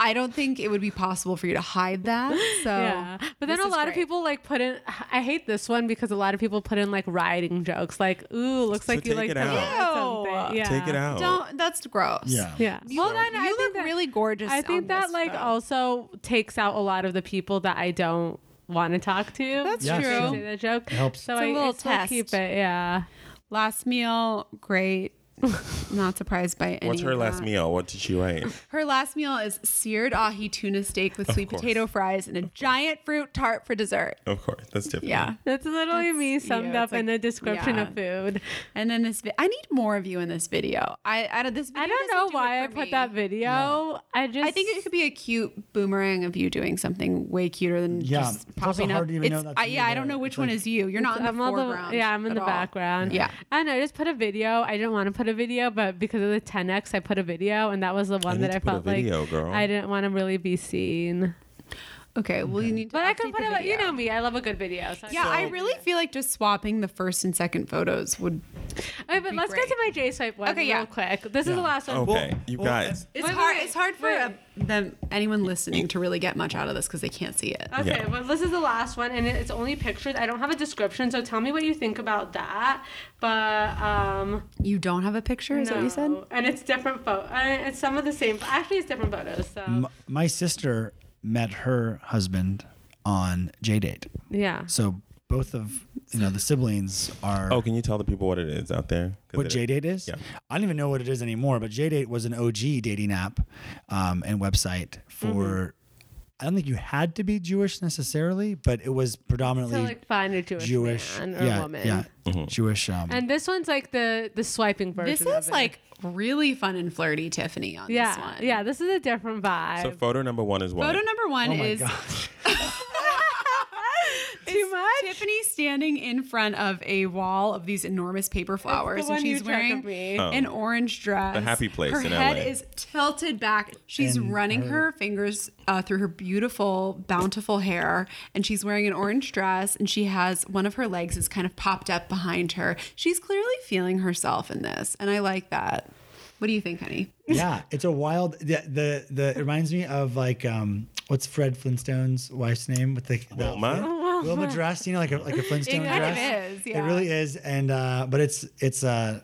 I don't think it would be possible for you to hide that. So yeah, but then a is lot of people like put in. I hate this one because a lot of people put in like riding jokes, like "Ooh, looks So like you take like it to out. ride Ew. something." Yeah, Take it out. don't. That's gross. Yeah. Yeah. You, well, look- then I you think look that, really gorgeous. I think on that this like photo. also takes out a lot of the people that I don't want to talk to. That's Yeah, true. to say that joke. It helps. So It's a I, little I still test. keep it. Yeah. Last meal, great. Not surprised by any. What's her of last that. meal? What did she write? Her last meal is seared ahi tuna steak with sweet course. potato fries and a giant fruit tart for dessert. Of course, that's Tiffany. Yeah. That's literally me summed yeah, up it's like- in a description yeah. of food. And then this, vi- I need more of you in this video. I out of this. Video I don't doesn't know do why I for put me. that video. I just I think it could be a cute boomerang of you doing something way cuter than Yeah, just it's also popping hard up. to even know It's- that's I, you yeah, I there. don't know which It's one like- is you. You're not in the I'm all foreground. yeah, I'm in at the all. background. Yeah. I don't know. I just put a video. I didn't want to put a video, but because of the 10x, I put a video, and that was the one need that I felt like girl. I didn't want to really be seen. Okay, well you need to. But I could update put the it. You know me. I love a good video. So Yeah, I really feel like just swapping the first and second photos would. Okay, but be let's great. get to my J swipe one Okay, real yeah. quick. This is the last one. Okay, Well- you well, guys. It's Wait, hard. wait, it's hard for wait. uh, them anyone listening to really get much out of this because they can't see it. Okay, Yeah. well, this is the last one, and it's only pictures. I don't have a description, so tell me what you think about that. But um, You don't have a picture, is that what you said? no. and it's different photo. Uh, it's some of the same. Actually, it's different photos. So M- my sister met her husband on J Date. yeah. So both of you know the siblings are. Oh, can you tell the people what it is out there? What it- J Date is? Yeah. I don't even know what it is anymore. But J Date was an OG dating app um, and website for. I don't think you had to be Jewish necessarily, but it was predominantly So like find a Jewish, Jewish. man or yeah, woman. yeah, Mm-hmm. Jewish. Um, And this one's like the the swiping version. This of is it. like really fun and flirty, Tiffany. On this yeah, one. yeah. This is a different vibe. So photo number one is what? Photo number one oh my is gosh. Too much. Tiffany standing in front of a wall of these enormous paper flowers, and she's wearing. Oh. an orange dress. The happy place Her in head LA. is tilted back. She's And running her- her, fingers uh, through her beautiful, bountiful hair, and she's wearing an orange dress. And she has one of her legs is kind of popped up behind her. She's clearly feeling herself in this, and I like that. What do you think, honey? yeah, it's a wild. The, the the it reminds me of like um what's Fred Flintstone's wife's name with the, the Wilma? Outfit? Wilma dress, you know, like a like a Flintstone kind of dress. is, yeah. It really is, and uh, but it's it's uh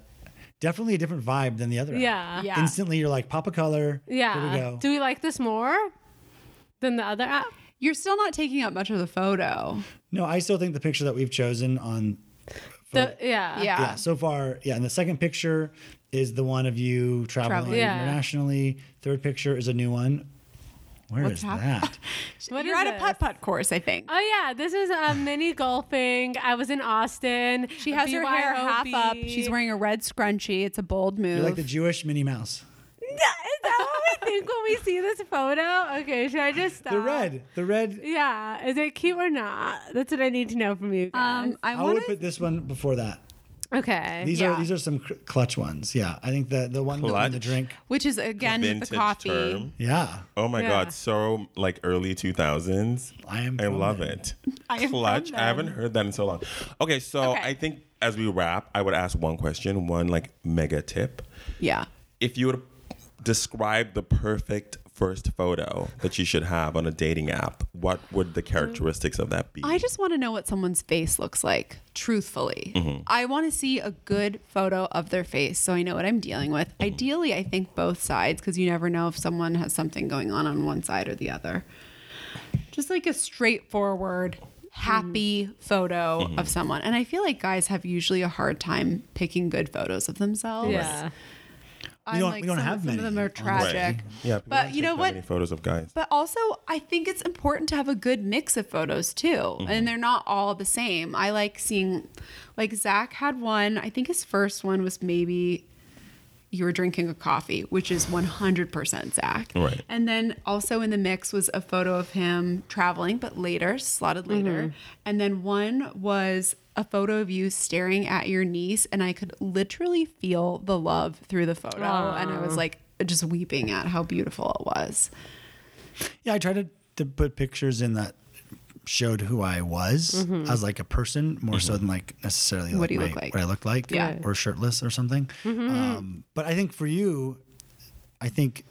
definitely a different vibe than the other. app. Yeah. Yeah. Instantly, you're like pop a color. Yeah. Here we go. Do we like this more than the other app? You're still not taking up much of the photo. no, I still think the picture that we've chosen on The, yeah. Yeah. yeah so far yeah and the second picture is the one of you traveling Traveling. Yeah. internationally third picture is a new one Where is What's hap- that What You're is at a this? putt putt course, I think. Oh yeah, this is a mini golfing. I was in Austin. She has her hair half up. She's wearing a red scrunchie. It's a bold move. you're like the jewish minnie mouse Is that what we think when we see this photo? Okay, should I just stop? the red the red Yeah, is it cute or not? That's what I need to know from you guys. um, I i want would put this one before that okay. these Yeah. are these are some cr- clutch ones yeah i think the the one with the drink Which is again with the coffee. term. yeah Oh my Yeah. god, so like early 2000s. I am I love them. it. I am Clutch. I haven't heard that in so long. Okay, so Okay. I think as we wrap, I would ask one question, one like mega tip. Yeah. If you would describe the perfect first photo that you should have on a dating app, what would the characteristics of that be? I just want to know what someone's face looks like, truthfully. Mm-hmm. I want to see a good photo of their face so I know what I'm dealing with. Mm-hmm. Ideally, I think both sides because you never know if someone has something going on on one side or the other. Just like a straightforward, happy photo Mm-hmm. of someone. And I feel like guys have usually a hard time picking good photos of themselves. yeah. I'm don't- like, we don't some, have some many, of them are honestly. tragic. Yeah, But you know what? Many photos of guys. But also, I think it's important to have a good mix of photos too. Mm-hmm. And they're not all the same. I like seeing, like, Zach had one, I think his first one was maybe you were drinking a coffee, which is 100% Zach. Right. And then also in the mix was a photo of him traveling, but later, slotted later. And then one was a photo of you staring at your niece, and I could literally feel the love through the photo. And I was like, just weeping at how beautiful it was. Yeah, I tried to, to put pictures in that showed who I was as like a person more so than like necessarily Mm-hmm. What like do you my- look like? what I looked like Yeah. Mm-hmm. or shirtless or something. Um, but I think for you, I think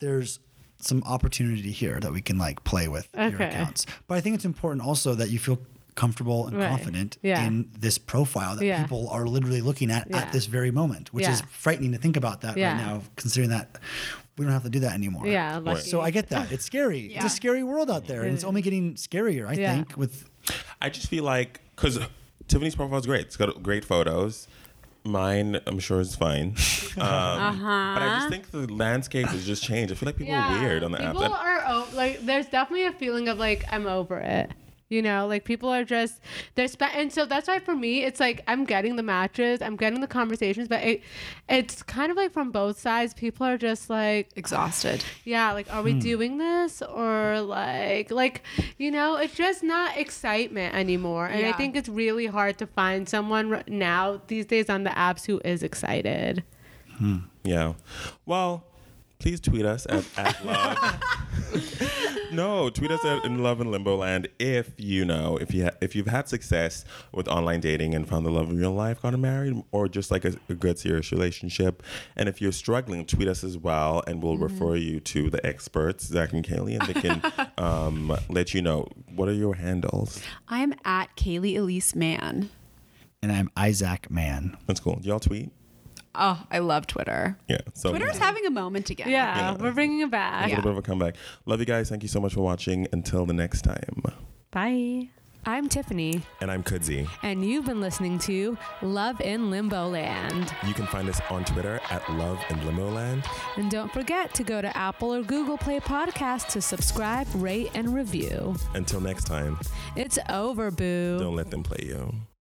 there's some opportunity here that we can like play with your accounts. But I think it's important also that you feel comfortable and Right. confident Yeah. in this profile that Yeah. people are literally looking at Yeah. at this very moment, which is frightening to think about that Yeah. right now, considering that we don't have to do that anymore. Yeah. Lucky. So I get that. It's scary. It's a scary world out there, and it's only getting scarier. I Yeah. think with I just feel like because Tiffany's profile is great. It's got great photos. Mine, I'm sure, is fine. Um, Uh-huh. But I just think the landscape has just changed. I feel like people are weird on the app. People are o- like, there's definitely a feeling of like I'm over it. You know, like people are just they're spe- and so that's why for me it's like I'm getting the matches, I'm getting the conversations, but it it's kind of like from both sides. People are just like, Exhausted. yeah, like are we hmm. doing this or like like you know, it's just not excitement anymore. And I think it's really hard to find someone now these days on the apps who is excited. Hmm. Yeah. Well, please tweet us at, at love. no, tweet us at in love in limbo land if you know if you ha- if you've had success with online dating and found the love of your life, gotten married, or just like a, a good serious relationship. And if you're struggling, tweet us as well, and we'll refer you to the experts, Zach and Kaylee, and they can um, let you know what are your handles. I am at Kaylee Elise Mann. and I'm Isaac Mann. That's cool. Do y'all tweet? Oh, I love Twitter. Yeah. So Twitter's having a moment again. Yeah, we're bringing it back. a little bit of a comeback. Love you guys. Thank you so much for watching. Until the next time. Bye. I'm Tiffany, And I'm Kudzi. and you've been listening to Love in Limbo Land. You can find us on Twitter at Love in Limbo Land. And don't forget to go to Apple or Google Play Podcast to subscribe, rate, and review. Until next time, It's over, boo. don't let them play you.